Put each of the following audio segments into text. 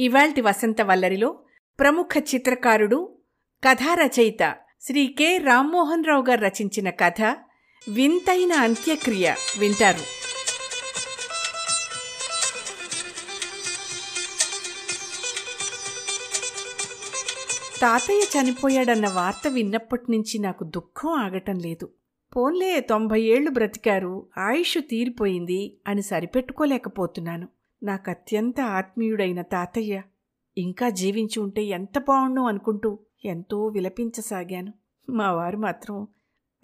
ఇవాల్టి వసంత వల్లరిలో ప్రముఖ చిత్రకారుడు కథారచయిత శ్రీ కె. రామ్మోహన్ రావు గారు రచించిన కథ వింతైన అంత్యక్రియ వింటారు. తాతయ్య చనిపోయాడన్న వార్త విన్నప్పటి నుంచి నాకు దుఃఖం ఆగటం లేదు. పోన్లే తొంభై ఏళ్ళు బ్రతికారు ఆయుష్ తీరిపోయింది అని సరిపెట్టుకోలేకపోతున్నాను. నాకు అత్యంత ఆత్మీయుడైన తాతయ్య ఇంకా జీవించి ఉంటే ఎంత బావుణ్ణు అనుకుంటూ ఎంతో విలపించసాగాను. మా వారు మాత్రం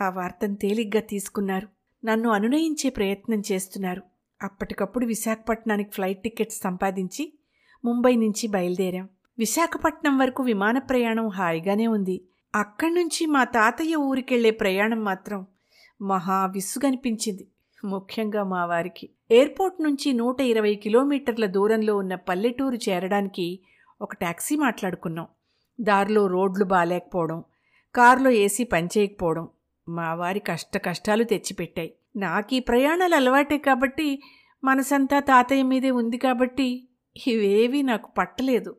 ఆ వార్తను తేలిగ్గా తీసుకున్నారు. నన్ను అనునయించే ప్రయత్నం చేస్తున్నారు. అప్పటికప్పుడు విశాఖపట్నానికి ఫ్లైట్ టికెట్స్ సంపాదించి ముంబై నుంచి బయలుదేరాం. విశాఖపట్నం వరకు విమాన ప్రయాణం హాయిగానే ఉంది. అక్కడి నుంచి మా తాతయ్య ఊరికెళ్ళే ప్రయాణం మాత్రం మహా విసుగనిపించింది. ముఖ్యంగా మా వారికి. ఎయిర్పోర్ట్ నుంచి నూట ఇరవై కిలోమీటర్ల దూరంలో ఉన్న పల్లెటూరు చేరడానికి ఒక టాక్సీ మాట్లాడుకున్నాం. దారిలో రోడ్లు బాలేకపోవడం కారులో ఏసీ పనిచేయకపోవడం మా వారి కష్ట కష్టాలు తెచ్చిపెట్టాయి. నాకు ఈ ప్రయాణాలు అలవాటే కాబట్టి మనసంతా తాతయ్య మీదే ఉంది కాబట్టి ఇవేవీ నాకు పట్టలేదు.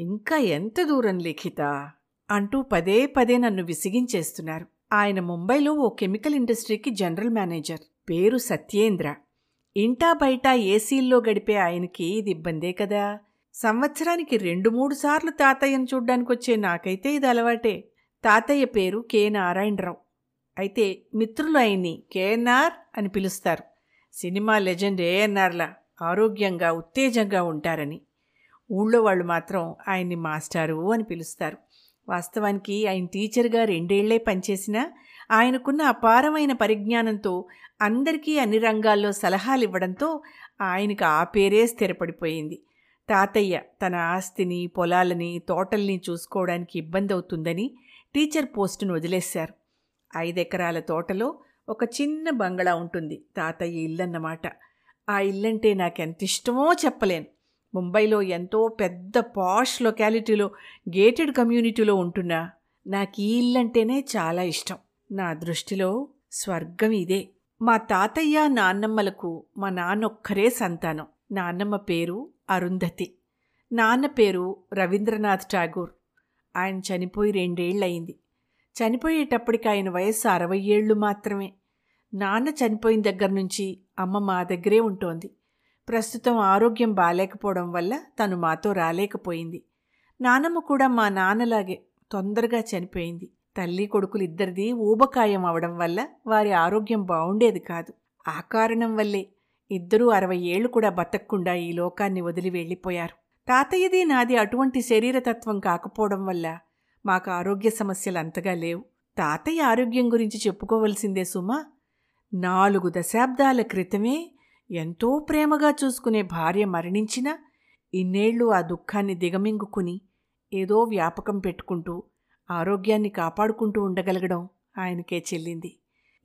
ఇంకా ఎంత దూరం లిఖిత? అంటూ పదే పదే నన్ను విసిగించేస్తున్నారు. ఆయన ముంబైలో ఓ కెమికల్ ఇండస్ట్రీకి జనరల్ మేనేజర్. పేరు సత్యేంద్ర. ఇంటా బయట ఏసీల్లో గడిపే ఆయనకి ఇది ఇబ్బందే కదా. సంవత్సరానికి రెండు మూడు సార్లు తాతయ్యను చూడ్డానికొచ్చే నాకైతే ఇది అలవాటే. తాతయ్య పేరు కె నారాయణరావు. అయితే మిత్రులు ఆయన్ని కేఎన్ఆర్ అని పిలుస్తారు. సినిమా లెజెండ్ ఏఎన్ఆర్లా ఆరోగ్యంగా ఉత్తేజంగా ఉంటారని. ఊళ్ళో వాళ్ళు మాత్రం ఆయన్ని మాస్టారు అని పిలుస్తారు. వాస్తవానికి ఆయన టీచర్గా రెండేళ్ళే పనిచేసినా ఆయనకున్న అపారమైన పరిజ్ఞానంతో అందరికీ అన్ని రంగాల్లో సలహాలు ఇవ్వడంతో ఆయనకు ఆ పేరే స్థిరపడిపోయింది. తాతయ్య తన ఆస్తిని పొలాలని తోటల్ని చూసుకోవడానికి ఇబ్బంది అవుతుందని టీచర్ పోస్టును వదిలేశారు. ఐదెకరాల తోటలో ఒక చిన్న బంగళా ఉంటుంది. తాతయ్య ఇల్లన్నమాట. ఆ ఇల్లంటే నాకెంత ఇష్టమో చెప్పలేను. ముంబైలో ఎంతో పెద్ద పాష్ లొకాలిటీలో గేటెడ్ కమ్యూనిటీలో ఉంటున్నా నాకు ఈ ఇల్లంటేనే చాలా ఇష్టం. నా దృష్టిలో స్వర్గం ఇదే. మా తాతయ్య నాన్నమ్మలకు మా నాన్నొక్కరే సంతానం. నాన్నమ్మ పేరు అరుంధతి. నాన్న పేరు రవీంద్రనాథ్ ఠాగూర్. ఆయన చనిపోయి రెండేళ్ళయింది. చనిపోయేటప్పటికి ఆయన వయస్సు అరవై ఏళ్ళు మాత్రమే. నాన్న చనిపోయిన దగ్గర నుంచి అమ్మ మా దగ్గరే ఉంటోంది. ప్రస్తుతం ఆరోగ్యం బాలేకపోవడం వల్ల తను మాతో రాలేకపోయింది. నానమ్మ కూడా మా నాన్నలాగే తొందరగా చనిపోయింది. తల్లి కొడుకులు ఇద్దరిది ఊబకాయం అవడం వల్ల వారి ఆరోగ్యం బాగుండేది కాదు. ఆ కారణం వల్లే ఇద్దరూ అరవై ఏళ్ళు కూడా బతకకుండా ఈ లోకాన్ని వదిలి వెళ్ళిపోయారు. తాతయ్యది నాది అటువంటి శరీరతత్వం కాకపోవడం వల్ల మాకు ఆరోగ్య సమస్యలు అంతగా లేవు. తాతయ్య ఆరోగ్యం గురించి చెప్పుకోవలసిందే సుమా. నాలుగు దశాబ్దాల క్రితమే ఎంతో ప్రేమగా చూసుకునే భార్య మరణించినా ఇన్నేళ్ళు ఆ దుఃఖాన్ని దిగమింగుకుని ఏదో వ్యాపకం పెట్టుకుంటూ ఆరోగ్యాన్ని కాపాడుకుంటూ ఉండగలగడం ఆయనకే చెల్లింది.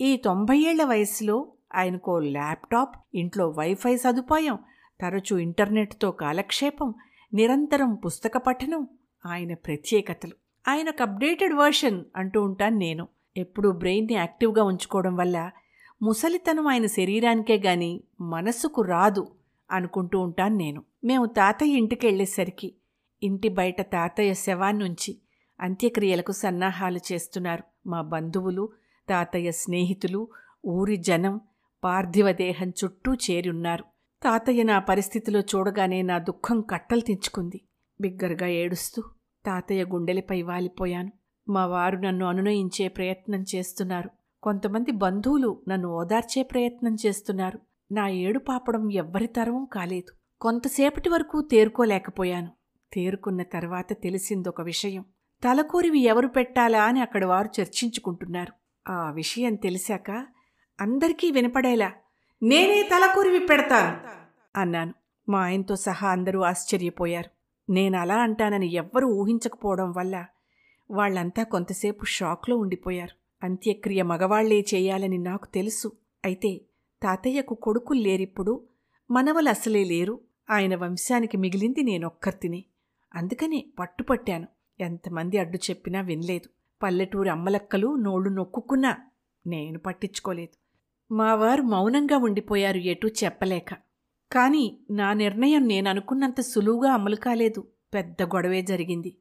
ఈ తొంభై ఏళ్ళ వయసులో ఆయనకో ల్యాప్టాప్ ఇంట్లో వైఫై సదుపాయం తరచూ ఇంటర్నెట్తో కాలక్షేపం నిరంతరం పుస్తక పఠనం ఆయన ప్రత్యేకతలు. ఆయనకు అప్డేటెడ్ వర్షన్ అంటూ ఉంటాను నేను. ఎప్పుడూ బ్రెయిన్ని యాక్టివ్గా ఉంచుకోవడం వల్ల ముసలితనం ఆయన శరీరానికే గాని మనస్సుకు రాదు అనుకుంటూ ఉంటాను నేను. మేము తాతయ్య ఇంటికి వెళ్ళేసరికి ఇంటి బయట తాతయ్య శవాన్నుంచి అంత్యక్రియలకు సన్నాహాలు చేస్తున్నారు. మా బంధువులు తాతయ్య స్నేహితులు ఊరి జనం పార్థివ దేహం చుట్టూ చేరున్నారు. తాతయ్య నా పరిస్థితిలో చూడగానే నా దుఃఖం కట్టలు తెంచుకుంది. బిగ్గరగా ఏడుస్తూ తాతయ్య గుండెలపై వాలిపోయాను. మా వారు నన్ను అనునయించే ప్రయత్నం చేస్తున్నారు. కొంతమంది బంధువులు నన్ను ఓదార్చే ప్రయత్నం చేస్తున్నారు. నా ఏడు పాపడం ఎవ్వరి తరవం కాలేదు. కొంతసేపటి వరకు తేరుకోలేకపోయాను. తేరుకున్న తర్వాత తెలిసిందొక విషయం. తలకూరివి ఎవరు పెట్టాలా అని అక్కడ వారు చర్చించుకుంటున్నారు. ఆ విషయం తెలిసాక అందరికీ వినపడేలా నేనే తలకూరివి పెడతాను అన్నాను. మా ఆయనతో సహా అందరూ ఆశ్చర్యపోయారు. నేను అలా అంటానని ఎవ్వరూ ఊహించకపోవడం వల్ల వాళ్ళంతా కొంతసేపు షాక్లో ఉండిపోయారు. అంత్యక్రియ మగవాళ్ళే చేయాలని నాకు తెలుసు. అయితే తాతయ్యకు కొడుకులు లేరిప్పుడు మనవలు అసలే లేరు. ఆయన వంశానికి మిగిలింది నేనొక్కర్తిని. అందుకనే పట్టుపట్టాను. ఎంతమంది అడ్డు చెప్పినా వినలేదు. పల్లెటూరి అమ్మలక్కలు నోళ్ళు నొక్కుకున్నా నేను పట్టించుకోలేదు. మా వారు మౌనంగా ఉండిపోయారు ఎటూ చెప్పలేక. కానీ నా నిర్ణయం నేను అనుకున్నంత సులువుగా అమలు కాలేదు. పెద్ద గొడవే జరిగింది.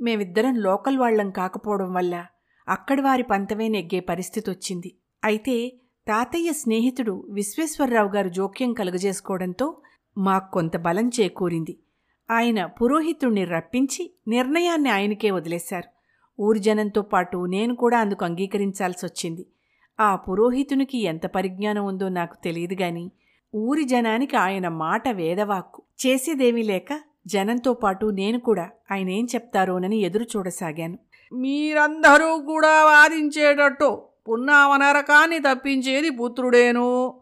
మేమిద్దరం లోకల్ వాళ్ళం కాకపోవడం వల్ల అక్కడి వారి పంతమే నెగ్గే పరిస్థితి వచ్చింది అయితే తాతయ్య స్నేహితుడు విశ్వేశ్వరరావు గారు జోక్యం కలుగజేసుకోవడంతో మాకు కొంత బలం చేకూరింది. ఆయన పురోహితుణ్ణి రప్పించి నిర్ణయాన్ని ఆయనకే వదిలేశారు. ఊరి జనంతో పాటు నేను కూడా అందుకు అంగీకరించాల్సి వచ్చింది ఆ పురోహితునికి ఎంత పరిజ్ఞానం ఉందో నాకు తెలియదు గాని ఊరి జనానికి ఆయన మాట వేదవాక్కు. చేసేదేమీ లేక జనంతో పాటు నేను కూడా ఆయన ఏం చెప్తారోనని ఎదురు చూడసాగాను మీరందరూ కూడా వాదించేటట్టు పున్నామనరకాన్ని తప్పించేది పుత్రుడేను.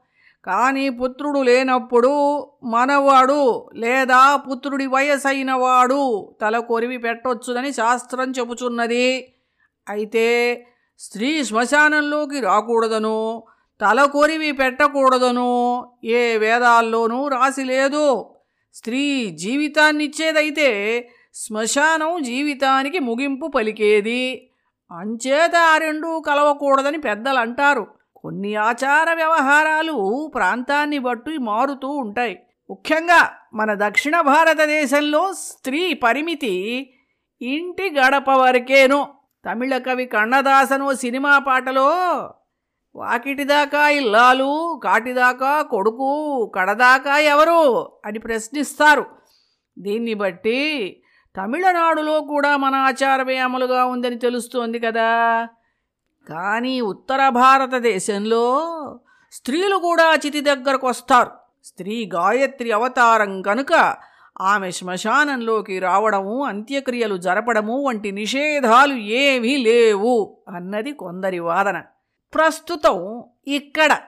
కానీ పుత్రుడు లేనప్పుడు మనవాడు లేదా పుత్రుడి వయసైన వాడు తల కొరివి పెట్టొచ్చునని శాస్త్రం చెబుచున్నది. అయితే స్త్రీ శ్మశానంలోకి రాకూడదను తల కొరివి పెట్టకూడదను ఏ వేదాల్లోనూ రాసి లేదు. స్త్రీ జీవితాన్నిచ్చేదైతే శ్మశానం జీవితానికి ముగింపు పలికేది. అంచేత ఆ రెండూ కలవకూడదని పెద్దలు అంటారు కొన్ని ఆచార వ్యవహారాలు ప్రాంతాన్ని బట్టి మారుతూ ఉంటాయి. ముఖ్యంగా మన దక్షిణ భారతదేశంలో స్త్రీ పరిమితి ఇంటి గడప వరకేనో. తమిళ కవి కన్నదాసను సినిమా పాటలో వాకిటిదాకా ఇల్లాలు కాటిదాకా కొడుకు కడదాకా ఎవరు అని ప్రశ్నిస్తారు. దీన్ని బట్టి తమిళనాడులో కూడా మన ఆచారమే అమలుగా ఉందని తెలుస్తోంది కదా. కానీ ఉత్తర భారతదేశంలో స్త్రీలు కూడా చితి దగ్గరకు వస్తారు. స్త్రీ గాయత్రి అవతారం కనుక ఆమె శ్మశానంలోకి రావడము అంత్యక్రియలు జరపడము వంటి నిషేధాలు ఏమీ లేవు అన్నది కొందరి వాదన. ప్రస్తుతం ఇక్కడ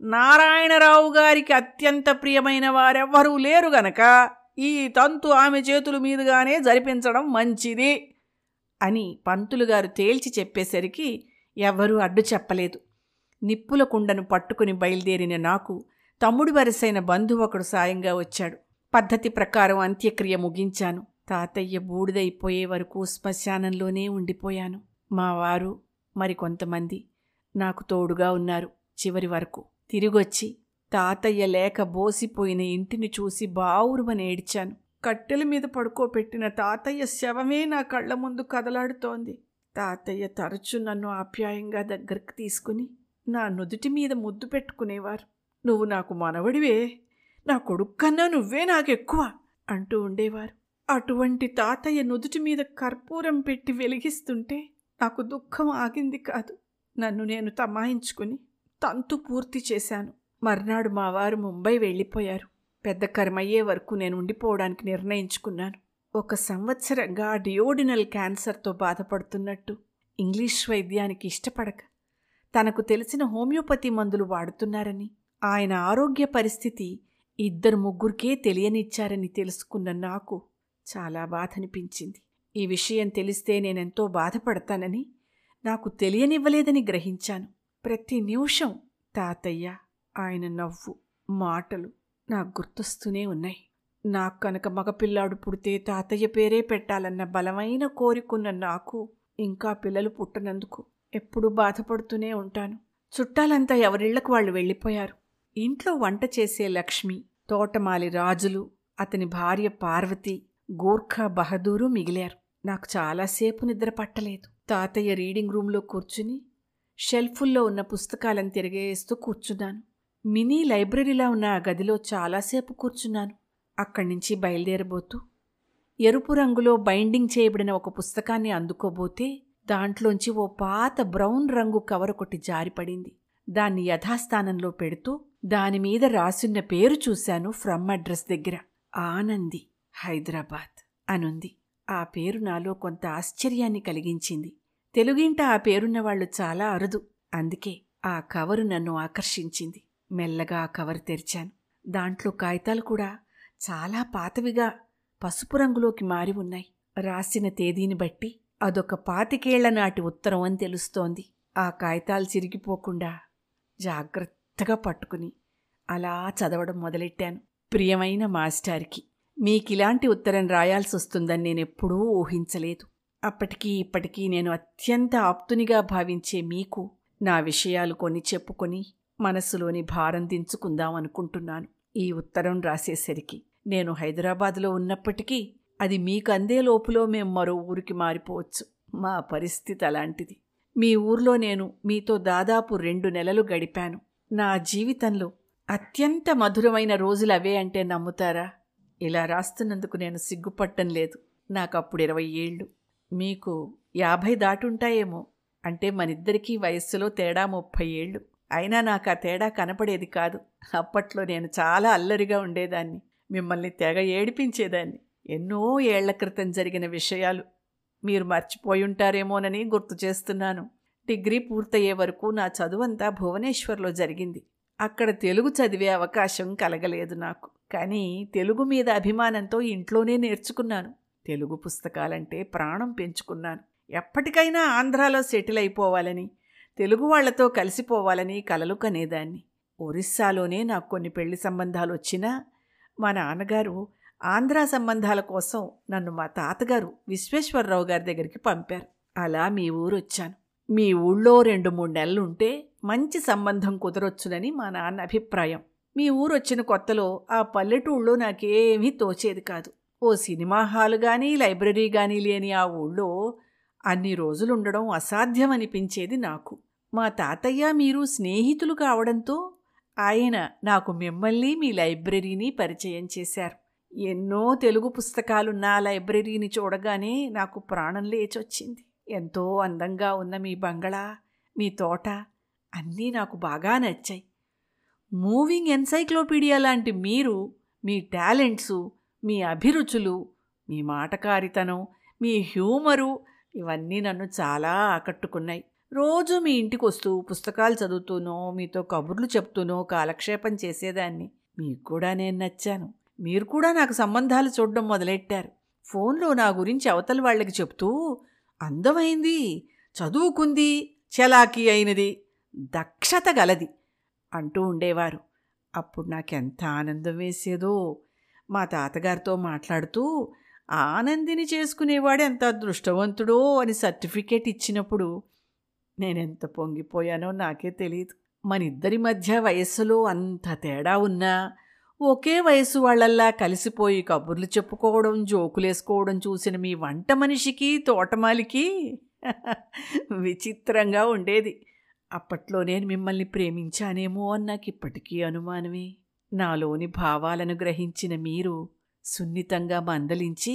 నారాయణరావు గారికి అత్యంత ప్రియమైన వారెవ్వరూ లేరు గనక ఈ తంతు ఆమె చేతుల మీదుగానే జరిపించడం మంచిది అని పంతులుగారు తేల్చి చెప్పేసరికి ఎవ్వరూ అడ్డు చెప్పలేదు. నిప్పుల కుండను పట్టుకుని బయలుదేరిన నాకు తమ్ముడి వరసైన బంధువు ఒకడు సాయంగా వచ్చాడు. పద్ధతి ప్రకారం అంత్యక్రియ ముగించాను. తాతయ్య బూడిదైపోయే వరకు శ్మశానంలోనే ఉండిపోయాను. మా వారు మరికొంతమంది నాకు తోడుగా ఉన్నారు. చివరి వరకు తిరిగొచ్చి తాతయ్య లేక బోసిపోయిన ఇంటిని చూసి బావురుమని ఏడ్చాను. కట్టెల మీద పడుకోబెట్టిన తాతయ్య శవమే నా కళ్ళ ముందు కదలాడుతోంది. తాతయ్య తరచు నన్ను ఆప్యాయంగా దగ్గరకు తీసుకుని నా నుదుటి మీద ముద్దు పెట్టుకునేవారు. నువ్వు నాకు మనవడివే. నా కొడుకు కన్నా నువ్వే నాకెక్కువ అంటూ ఉండేవారు. అటువంటి తాతయ్య నుదుటి మీద కర్పూరం పెట్టి వెలిగిస్తుంటే నాకు దుఃఖం ఆగింది కాదు. నన్ను నేను తమాయించుకుని తంతు పూర్తి చేశాను. మర్నాడు మా వారు ముంబై వెళ్ళిపోయారు. పెద్ద కర్మయ్యే వరకు నేను ఉండిపోవడానికి నిర్ణయించుకున్నాను. ఒక సంవత్సరంగా డియోడినల్ క్యాన్సర్తో బాధపడుతున్నట్టు. ఇంగ్లీష్ వైద్యానికి ఇష్టపడక. తనకు తెలిసిన హోమియోపతి మందులు వాడుతున్నారని ఆయన ఆరోగ్య పరిస్థితి ఇద్దరు ముగ్గురికే తెలియనిచ్చారని తెలుసుకున్న నాకు చాలా బాధనిపించింది. ఈ విషయం తెలిస్తే నేనెంతో బాధపడతానని నాకు తెలియనివ్వలేదని గ్రహించాను. ప్రతి నిమిషం తాతయ్య ఆయన నవ్వు మాటలు నాకు గుర్తొస్తూనే ఉన్నాయి. నాకు కనుక మగపిల్లాడు పుడితే తాతయ్య పేరే పెట్టాలన్న బలమైన కోరికున్న నాకు ఇంకా పిల్లలు పుట్టనందుకు ఎప్పుడూ బాధపడుతూనే ఉంటాను. చుట్టాలంతా ఎవరిళ్ళకు వాళ్ళు వెళ్ళిపోయారు. ఇంట్లో వంట చేసే లక్ష్మి తోటమాలి రాజులు అతని భార్య పార్వతి గోర్ఖా బహదూరు మిగిలారు. నాకు చాలాసేపు నిద్ర పట్టలేదు. తాతయ్య రీడింగ్ రూంలో కూర్చుని షెల్ఫుల్లో ఉన్న పుస్తకాలను తిరిగేస్తూ కూర్చున్నాను. మినీ లైబ్రరీలా ఉన్న ఆ గదిలో చాలాసేపు కూర్చున్నాను. అక్కడి నుంచి బయలుదేరబోతూ ఎరుపు రంగులో బైండింగ్ చేయబడిన ఒక పుస్తకాన్ని అందుకోబోతే దాంట్లోంచి ఓ పాత బ్రౌన్ రంగు కవర్ ఒకటి జారిపడింది దాన్ని యథాస్థానంలో పెడుతూ దానిమీద రాసున్న పేరు చూశాను ఫ్రమ్ అడ్రస్ దగ్గర. ఆనంది హైదరాబాద్ అనుంది. ఆ పేరు నాలో కొంత ఆశ్చర్యాన్ని కలిగించింది. తెలుగింట ఆ పేరున్న వాళ్ళు చాలా అరుదు. అందుకే ఆ కవరు నన్ను ఆకర్షించింది. మెల్లగా కవర్ తెరిచాను. దాంట్లో కాగితాలు కూడా చాలా పాతవిగా పసుపు రంగులోకి మారి ఉన్నాయి. రాసిన తేదీని బట్టి అదొక పాతికేళ్ళ నాటి ఉత్తరం అని తెలుస్తోంది. ఆ కాగితాలు చిరిగిపోకుండా జాగ్రత్తగా పట్టుకుని అలా చదవడం మొదలెట్టాను. ప్రియమైన మాస్టార్కి మీకిలాంటి ఉత్తరం రాయాల్సి వస్తుందని నేనెప్పుడూ ఊహించలేదు. అప్పటికీ ఇప్పటికీ నేను అత్యంత ఆప్తునిగా భావించే మీకు నా విషయాలు కొని చెప్పుకొని మనసులోని భారం దించుకుందాం అనుకుంటున్నాను. ఈ ఉత్తరం రాసేసరికి నేను హైదరాబాద్లో ఉన్నప్పటికీ అది మీకు అందే లోపులో మేం మరో ఊరికి మారిపోవచ్చు. మా పరిస్థితి అలాంటిది. మీ ఊర్లో నేను మీతో దాదాపు రెండు నెలలు గడిపాను. నా జీవితంలో అత్యంత మధురమైన రోజులు అవే అంటే నమ్ముతారా? ఇలా రాస్తున్నందుకు నేను సిగ్గుపట్టం లేదు. నాకప్పుడు ఇరవై ఏళ్ళు. మీకు యాభై దాటుంటాయేమో. అంటే మనిద్దరికీ వయస్సులో తేడా ముప్పై ఏళ్ళు. అయినా నాకు ఆ తేడా కనపడేది కాదు. అప్పట్లో నేను చాలా అల్లరిగా ఉండేదాన్ని. మిమ్మల్ని తెగ ఏడిపించేదాన్ని. ఎన్నో ఏళ్ళ క్రితం జరిగిన విషయాలు. మీరు మర్చిపోయుంటారేమోనని గుర్తు చేస్తున్నాను. డిగ్రీ పూర్తయ్యే వరకు నా చదువంతా భువనేశ్వర్లో జరిగింది. అక్కడ తెలుగు చదివే అవకాశం కలగలేదు నాకు. కానీ తెలుగు మీద అభిమానంతో ఇంట్లోనే నేర్చుకున్నాను. తెలుగు పుస్తకాలంటే ప్రాణం పెంచుకున్నాను. ఎప్పటికైనా ఆంధ్రాలో సెటిల్ అయిపోవాలని తెలుగు వాళ్ళతో కలిసిపోవాలని కలలు కనేదాన్ని. ఒరిస్సాలోనే నాకు కొన్ని పెళ్ళి సంబంధాలు వచ్చినా మా నాన్నగారు ఆంధ్రా సంబంధాల కోసం నన్ను మా తాతగారు విశ్వేశ్వరరావు గారి దగ్గరికి పంపారు. అలా మీ ఊరు వచ్చాను మీ ఊళ్ళో రెండు మూడు నెలలుంటే మంచి సంబంధం కుదరొచ్చునని మా నాన్న అభిప్రాయం. మీ ఊరు వచ్చిన కొత్తలో ఆ పల్లెటూళ్ళలో నాకేమీ తోచేది కాదు. ఓ సినిమా హాలు కానీ లైబ్రరీ కానీ లేని ఆ ఊళ్ళో అన్ని రోజులుండడం అసాధ్యమనిపించేది నాకు. మా తాతయ్య మీరు స్నేహితులు కావడంతో ఆయన నాకు మిమ్మల్ని మీ లైబ్రరీని పరిచయం చేశారు. ఎన్నో తెలుగు పుస్తకాలున్న లైబ్రరీని చూడగానే నాకు ప్రాణం లేచొచ్చింది. ఎంతో అందంగా ఉన్న మీ బంగళా మీ తోట అన్నీ నాకు బాగా నచ్చాయి. మూవింగ్ ఎన్సైక్లోపీడియా లాంటి మీరు మీ టాలెంట్సు మీ అభిరుచులు మీ మాటకారితనం మీ హ్యూమరు ఇవన్నీ నన్ను చాలా ఆకట్టుకున్నాయి. రోజు మీ ఇంటికి వస్తూ పుస్తకాలు చదువుతూనో మీతో కబుర్లు చెప్తూనో కాలక్షేపం చేసేదాన్ని. మీకు కూడా నేను నచ్చాను. మీరు కూడా నాకు సంబంధాలు చూడడం మొదలెట్టారు. ఫోన్లో నా గురించి అవతల వాళ్ళకి చెప్తూ అందమైంది చదువుకుంది చలాకీ అయినది దక్షత గలది అంటూ ఉండేవారు. అప్పుడు నాకెంత ఆనందం వేసేదో. మా తాతగారితో మాట్లాడుతూ ఆనందిని చేసుకునేవాడు ఎంత అదృష్టవంతుడో అని సర్టిఫికేట్ ఇచ్చినప్పుడు నేనెంత పొంగిపోయానో నాకే తెలియదు మన ఇద్దరి మధ్య వయస్సులో అంత తేడా ఉన్నా ఒకే వయసు వాళ్ళల్లా కలిసిపోయి కబుర్లు చెప్పుకోవడం జోకులేసుకోవడం చూసిన మీ వంట మనిషికి తోటమాలికి విచిత్రంగా ఉండేది. అప్పట్లో నేను మిమ్మల్ని ప్రేమించానేమో అని నాకు ఇప్పటికీ అనుమానమే. నాలోని భావాలను గ్రహించిన మీరు సున్నితంగా మందలించి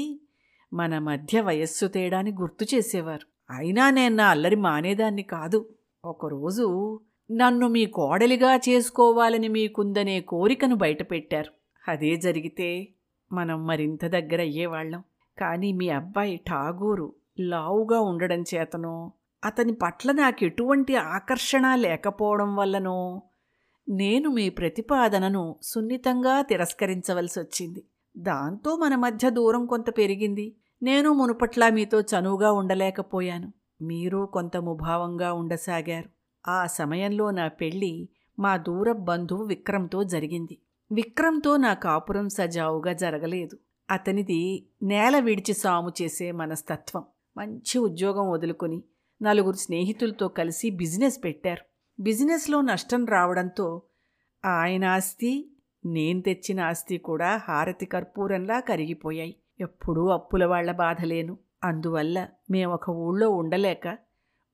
మన మధ్య వయస్సు తేడాని గుర్తు చేసేవారు. అయినా నేను నా అల్లరి మానేదాన్ని కాదు. ఒకరోజు నన్ను మీ కోడలిగా చేసుకోవాలని మీకుందనే కోరికను బయటపెట్టారు. అదే జరిగితే మనం మరింత దగ్గర అయ్యేవాళ్ళం. కానీ మీ అబ్బాయి ఠాగూరు లావుగా ఉండడం చేతనో అతని పట్ల నాకు ఎటువంటి ఆకర్షణ లేకపోవడం వల్లనో నేను మీ ప్రతిపాదనను సున్నితంగా తిరస్కరించవలసి వచ్చింది దాంతో మన మధ్య దూరం కొంత పెరిగింది. నేను మునుపట్లా మీతో చనువుగా ఉండలేకపోయాను. మీరు కొంత ముభావంగా ఉండసాగారు. ఆ సమయంలో నా పెళ్ళి మా దూర బంధువు విక్రమ్తో జరిగింది. విక్రమ్తో నా కాపురం సజావుగా జరగలేదు. అతనిది నేల విడిచి సాము చేసే మనస్తత్వం. మంచి ఉద్యోగం వదులుకొని నలుగురు స్నేహితులతో కలిసి బిజినెస్ పెట్టారు. బిజినెస్లో నష్టం రావడంతో ఆయన ఆస్తి నేను తెచ్చిన ఆస్తి కూడా హారతి కర్పూరంలా కరిగిపోయాయి. ఎప్పుడూ అప్పుల వాళ్ళ బాధలేను. అందువల్ల మేము ఒక ఊళ్ళో ఉండలేక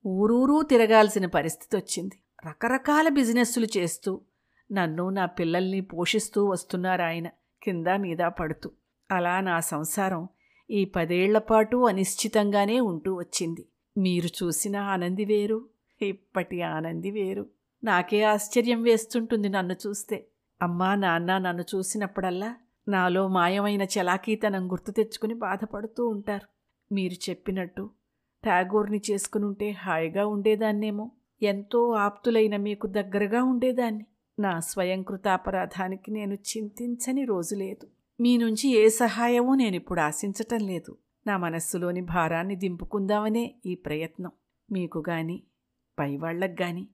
ఊరూరూ తిరగాల్సిన పరిస్థితి వచ్చింది రకరకాల బిజినెస్సులు చేస్తూ నన్ను నా పిల్లల్ని పోషిస్తూ వస్తున్నారు ఆయన కింద మీద పడుతూ. అలా నా సంసారం ఈ పదేళ్ళపాటు అనిశ్చితంగానే ఉంటూ వచ్చింది. మీరు చూసిన ఆనంది వేరు ఇప్పటి ఆనంది వేరు. నాకే ఆశ్చర్యం వేస్తుంటుంది నన్ను చూస్తే. అమ్మా నాన్న నన్ను చూసినప్పుడల్లా నాలో మాయమైన చలాకీతనం గుర్తు తెచ్చుకుని బాధపడుతూ ఉంటారు. మీరు చెప్పినట్టు ఠాగూర్ని చేసుకునుంటే హాయిగా ఉండేదాన్నేమో. ఎంతో ఆప్తులైన మీకు దగ్గరగా ఉండేదాన్ని. నా స్వయంకృత అపరాధానికి నేను చింతించని రోజు లేదు. మీ నుంచి ఏ సహాయమూ నేనిప్పుడు ఆశించటం లేదు. నా మనస్సులోని భారాన్ని దింపుకుందామనే ఈ ప్రయత్నం. మీకు గాని పైవాళ్ళకు గాని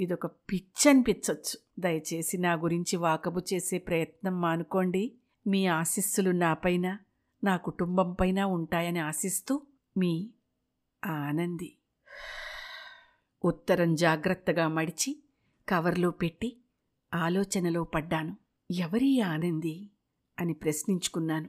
ఇదొక పిచ్చనిపించొచ్చు దయచేసి నా గురించి వాకబు చేసే ప్రయత్నం మానుకోండి. మీ ఆశీస్సులు నాపైన నా కుటుంబంపైన ఉంటాయని ఆశిస్తూ మీ ఆనంది. ఉత్తరం జాగ్రత్తగా మడిచి కవర్లో పెట్టి ఆలోచనలో పడ్డాను. ఎవరి ఆనంది? అని ప్రశ్నించుకున్నాను.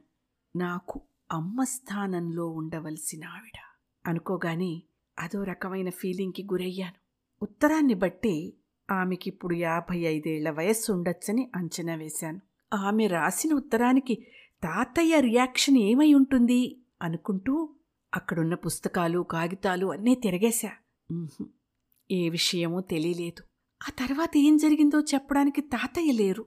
నాకు అమ్మ స్థానంలో ఉండవలసిన ఆవిడ. అనుకోగానే అదో రకమైన ఫీలింగ్కి గురయ్యాను. ఉత్తరాన్ని బట్టి ఆమెకిప్పుడు యాభై ఐదేళ్ళ వయస్సు ఉండొచ్చని అంచనా వేశాను. ఆమె రాసిన ఉత్తరానికి తాతయ్య రియాక్షన్ ఏమై ఉంటుంది అనుకుంటూ అక్కడున్న పుస్తకాలు కాగితాలు అన్నీ తిరగేశా. ఏ విషయమో తెలియలేదు. ఆ తర్వాత ఏం జరిగిందో చెప్పడానికి తాతయ్య లేరు.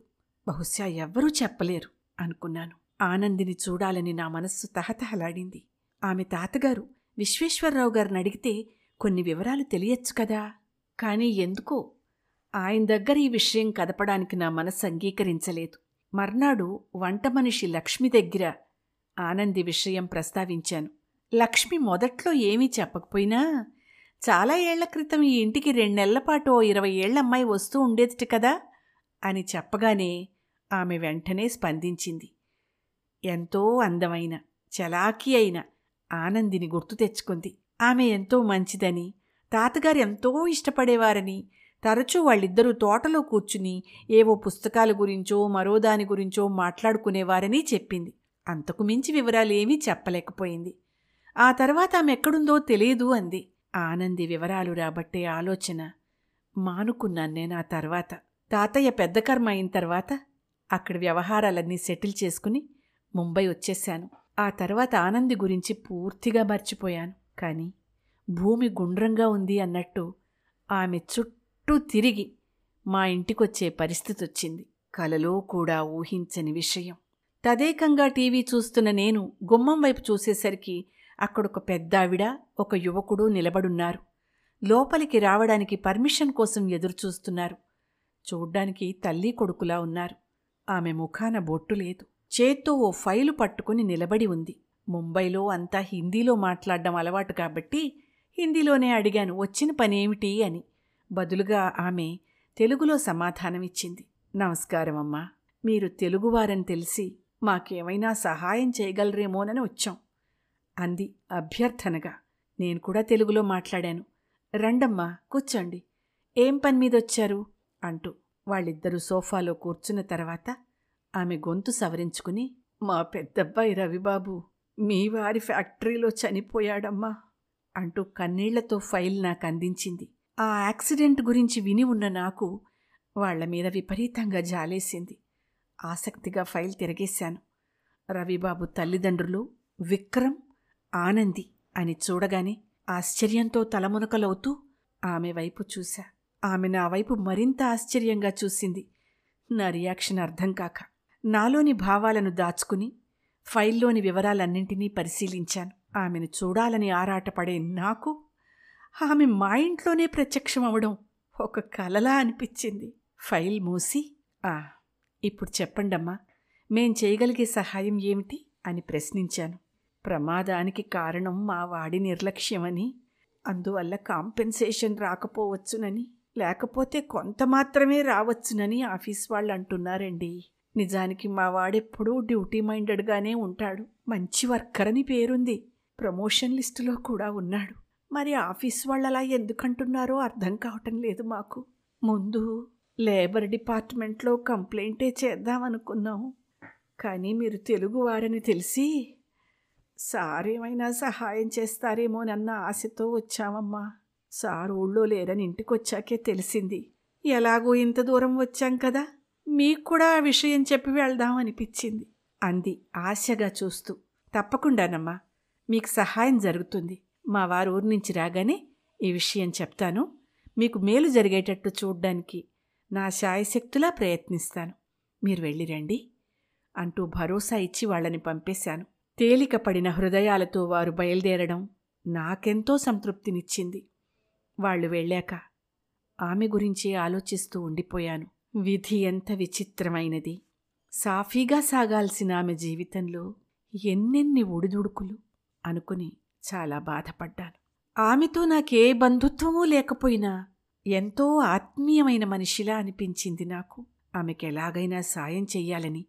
బహుశా ఎవ్వరూ చెప్పలేరు అనుకున్నాను. ఆనందిని చూడాలని నా మనస్సు తహతహలాడింది. ఆమె తాతగారు విశ్వేశ్వరరావు గారిని అడిగితే కొన్ని వివరాలు తెలియచ్చు కదా? కానీ ఎందుకో? ఆయన దగ్గర ఈ విషయం కదపడానికి నా మనస్సు అంగీకరించలేదు. మర్నాడు వంట మనిషి లక్ష్మి దగ్గర ఆనంది విషయం ప్రస్తావించాను. లక్ష్మి మొదట్లో ఏమీ చెప్పకపోయినా చాలా ఏళ్ళ క్రితం ఈ ఇంటికి రెండెళ్ళపాటు ఓ ఇరవై ఏళ్ళ అమ్మాయి వస్తూ ఉండేదిట కదా అని చెప్పగానే ఆమె వెంటనే స్పందించింది. ఎంతో అందమైన చలాకీ అయిన ఆనందిని గుర్తు తెచ్చుకుంది. ఆమె ఎంతో మంచిదని తాతగారు ఎంతో ఇష్టపడేవారని తరచూ వాళ్ళిద్దరూ తోటలో కూర్చుని ఏవో పుస్తకాల గురించో మరో దాని గురించో మాట్లాడుకునేవారని చెప్పింది. అంతకు మించి వివరాలేమీ చెప్పలేకపోయింది. ఆ తర్వాత ఆమె ఎక్కడుందో తెలియదు అంది. ఆనంది వివరాలు రాబట్టే ఆలోచన. మానుకున్నాను నేను ఆ తర్వాత. తాతయ్య పెద్ద కర్మ అయిన తర్వాత అక్కడ వ్యవహారాలన్నీ సెటిల్ చేసుకుని ముంబై వచ్చేశాను. ఆ తర్వాత ఆనంది గురించి పూర్తిగా మర్చిపోయాను. కానీ భూమి గుండ్రంగా ఉంది అన్నట్టు ఆమె చుట్టూ తిరిగి మా ఇంటికొచ్చే పరిస్థితి వచ్చింది కలలో కూడా ఊహించని విషయం. తదేకంగా టీవీ చూస్తున్న నేను గుమ్మం వైపు చూసేసరికి అక్కడొక పెద్దావిడ ఒక యువకుడు నిలబడున్నారు. లోపలికి రావడానికి పర్మిషన్ కోసం ఎదురుచూస్తున్నారు. చూడ్డానికి తల్లి కొడుకులా ఉన్నారు. ఆమె ముఖాన బొట్టు లేదు. చేత్తో ఓ ఫైలు పట్టుకుని నిలబడి ఉంది. ముంబైలో అంతా హిందీలో మాట్లాడడం అలవాటు కాబట్టి హిందీలోనే అడిగాను వచ్చిన పనేమిటి? అని. బదులుగా ఆమె తెలుగులో సమాధానమిచ్చింది. నమస్కారం అమ్మా మీరు తెలుగువారని తెలిసి మాకేమైనా సహాయం చేయగలరేమోనని వచ్చాం. అంది అభ్యర్థనగా. నేను కూడా తెలుగులో మాట్లాడాను. రండమ్మా కూర్చోండి. ఏం పని మీదొచ్చారు? అంటూ వాళ్ళిద్దరూ సోఫాలో కూర్చున్న తర్వాత ఆమె గొంతు సవరించుకుని మా పెద్దబ్బాయి రవిబాబు మీ వారి ఫ్యాక్టరీలో చనిపోయాడమ్మా అంటూ కన్నీళ్ళతో ఫైల్ నాకు అందించింది ఆ యాక్సిడెంట్ గురించి విని ఉన్న నాకు వాళ్ళ మీద విపరీతంగా జాలేసింది. ఆసక్తిగా ఫైల్ తిరగేశాను. రవిబాబు తల్లిదండ్రులు విక్రమ్ ఆనంది అని చూడగానే ఆశ్చర్యంతో తలమునకలవుతూ ఆమె వైపు చూశా. ఆమె నా వైపు మరింత ఆశ్చర్యంగా చూసింది. నా రియాక్షన్ అర్థం కాక నాలోని భావాలను దాచుకుని ఫైల్లోని వివరాలన్నింటినీ పరిశీలించాను. ఆమెను చూడాలని ఆరాటపడే నాకు ఆమె మా ఇంట్లోనే ప్రత్యక్షం అవడం ఒక కలలా అనిపించింది. ఫైల్ మూసి ఆ ఇప్పుడు చెప్పండమ్మా మేం చేయగలిగే సహాయం ఏమిటి? అని ప్రశ్నించాను. ప్రమాదానికి కారణం మా వాడి నిర్లక్ష్యమని అందువల్ల కాంపెన్సేషన్ రాకపోవచ్చునని లేకపోతే కొంత మాత్రమే రావచ్చునని ఆఫీస్ వాళ్ళు అంటున్నారండి. నిజానికి మా వాడెప్పుడూ డ్యూటీ మైండెడ్గానే ఉంటాడు. మంచి వర్కర్ అని పేరుంది. ప్రమోషన్ లిస్టులో కూడా ఉన్నాడు. మరి ఆఫీస్ వాళ్ళు అలా ఎందుకంటున్నారో అర్థం కావటం లేదు మాకు. ముందు లేబర్ డిపార్ట్మెంట్లో కంప్లైంటే చేద్దామనుకున్నాం. కానీ మీరు తెలుగువారని తెలిసి సార్ ఏమైనా సహాయం చేస్తారేమోనన్న ఆశతో వచ్చామమ్మా. సార్ ఊళ్ళో లేరని ఇంటికొచ్చాకే తెలిసింది. ఎలాగో ఇంత దూరం వచ్చాం కదా? మీకు కూడా ఆ విషయం చెప్పి వెళ్దామనిపించింది. అంది ఆశగా చూస్తూ. తప్పకుండానమ్మా మీకు సహాయం జరుగుతుంది. మా వారు ఊరి నుంచి రాగానే ఈ విషయం చెప్తాను. మీకు మేలు జరిగేటట్టు చూడ్డానికి నా శాయశక్తులా ప్రయత్నిస్తాను. మీరు వెళ్ళిరండి అంటూ భరోసా ఇచ్చి వాళ్ళని పంపేశాను. తేలిక పడిన హృదయాలతో వారు బయలుదేరడం నాకెంతో సంతృప్తినిచ్చింది. వాళ్ళు వెళ్ళాక ఆమె గురించి ఆలోచిస్తూ ఉండిపోయాను. విధి ఎంత విచిత్రమైనది. సాఫీగా సాగాల్సిన ఆమె జీవితంలో ఎన్నెన్ని ఒడిదుడుకులు అనుకుని చాలా బాధపడ్డాను. ఆమెతో నాకే బంధుత్వమూ లేకపోయినా ఎంతో ఆత్మీయమైన మనిషిలా అనిపించింది నాకు. ఆమెకి ఎలాగైనా సాయం చెయ్యాలని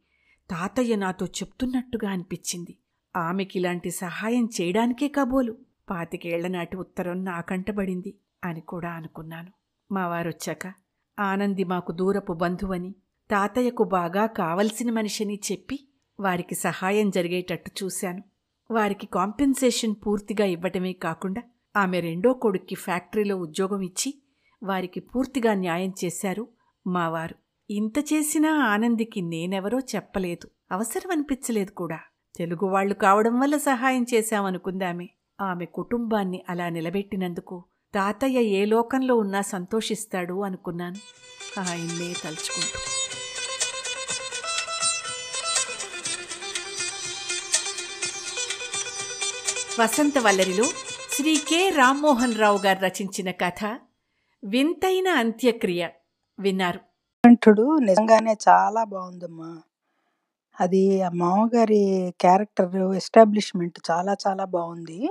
తాతయ్య నాతో చెప్తున్నట్టుగా అనిపించింది. ఆమెకి ఇలాంటి సహాయం చేయడానికే కాబోలు. పాతికేళ్ళ నాటి ఉత్తరం నాకంటబడింది అని కూడా అనుకున్నాను. మా వారొచ్చాక ఆనంది మాకు దూరపు బంధువని తాతయ్యకు బాగా కావలసిన మనిషిని చెప్పి వారికి సహాయం జరిగేటట్టు చూశాను. వారికి కాంపెన్సేషన్ పూర్తిగా ఇవ్వటమే కాకుండా ఆమె రెండో కొడుక్కి ఫ్యాక్టరీలో ఉద్యోగం ఇచ్చి వారికి పూర్తిగా న్యాయం చేశారు మావారు. ఇంత చేసినా ఆనందికి నేనెవరో చెప్పలేదు. అవసరం అనిపించలేదు కూడా. తెలుగు వాళ్ళు కావడం వల్ల సహాయం చేశామనుకుందామే ఆమె కుటుంబాన్ని అలా నిలబెట్టినందుకు తాతయ్య ఏ లోకంలో ఉన్నా సంతోషిస్తాడు అనుకున్నాను. ఆయన్నే తలుచుకుంటూ వసంత వల్లరిలో శ్రీ కె రామ్మోహన్ రావు గారు రచించిన కథ వింతైన అంత్యక్రియ విన్నారు. కంఠుడు నిజంగానే చాలా బాగుందమ్మా. అది ఆ మామగారి క్యారెక్టర్ ఎస్టాబ్లిష్మెంట్ చాలా చాలా బాగుంది.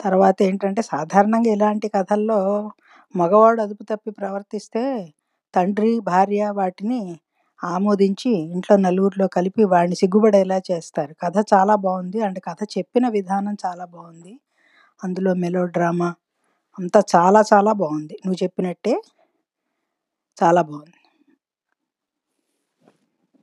తర్వాత ఏంటంటే సాధారణంగా ఇలాంటి కథల్లో మగవాడు అదుపు తప్పి ప్రవర్తిస్తే తండ్రి భార్య వాటిని ఆమోదించి ఇంట్లో నలుగురిలో కలిపి వాడిని సిగ్గుపడేలా చేస్తారు. కథ చాలా బాగుంది. అండ్ కథ చెప్పిన విధానం చాలా బాగుంది. అందులో మెలో డ్రామా అంతా చాలా చాలా బాగుంది. నువ్వు చెప్పినట్టే చాలా బాగుంది.